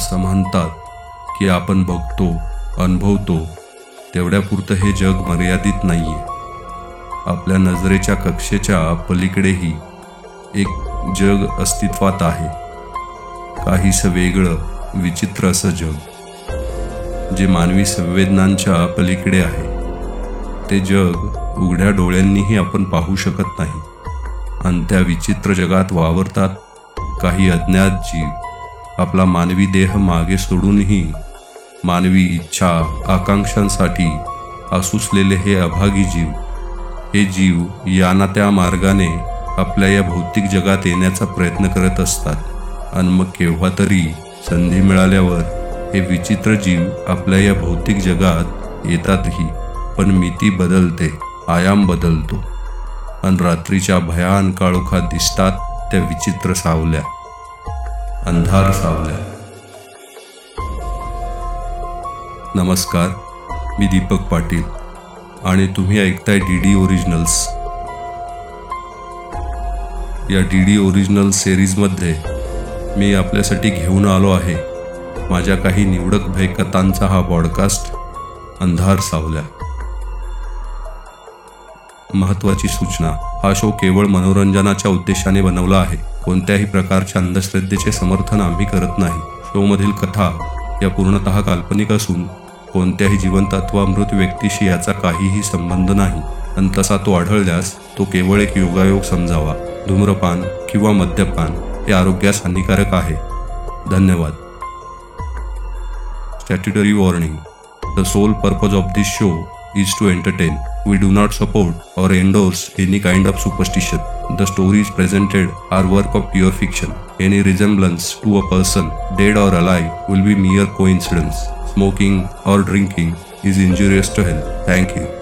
असं म्हणतात की आपण बघतो अनुभवतो तेवढ्यापुरतं हे जग मर्यादित नाहीये. आपल्या नजरेच्या कक्षेच्या पलीकडेही एक जग अस्तित्वात आहे. काहीसं वेगळं विचित्र असं जग जे मानवी संवेदनांच्या पलीकडे आहे. ते जग उघड्या डोळ्यांनीही आपण पाहू शकत नाही. आणि त्या विचित्र जगात वावरतात काही अज्ञात जीव. आपला मानवी देह मागे सोडूनही मानवी इच्छा आकांक्षांसाठी आसुसलेले हे अभागी जीव हे जीव या ना त्या मार्गाने आपल्या या भौतिक जगात येण्याचा प्रयत्न करत असतात. आणि मग केव्हा तरी संधी मिळाल्यावर हे विचित्र जीव आपल्या या भौतिक जगात येतातही पण मिती बदलते आयाम बदलतो. आणि रात्रीच्या भयान काळोखात दिसतात त्या विचित्र सावल्या. अंधार सावल्या. नमस्कार मी दीपक पाटील आणि तुम्ही ऐकताय डी डी ओरिजिनल्स या डी डी ओरिजिनल सिरीजमध्ये मी आपल्यासाठी घेऊन आलो आहे माझ्या काही निवडक भयकथांचा हा पॉडकास्ट अंधार सावल्या. महत्त्वाची सूचना. हा शो केवळ मनोरंजनाच्या उद्देशाने बनवला आहे. कोणत्याही प्रकारच्या अंधश्रद्धेचे समर्थन आम्ही करत नाही. शोमधील कथा या पूर्णतः काल्पनिक असून कोणत्याही जिवंत अथवा मृत व्यक्तीशी याचा काहीही संबंध नाही. आणि तसा तो आढळल्यास तो केवळ एक योगायोग समजावा. धूम्रपान किंवा मद्यपान हे आरोग्यास हानिकारक आहे. धन्यवाद. Statutory warning. The sole purpose of this show is to entertain. We do not support or endorse any kind of superstition. The stories presented are work of pure fiction. Any resemblance to a person, dead or alive, will be mere coincidence. Smoking or drinking is injurious to health. Thank you.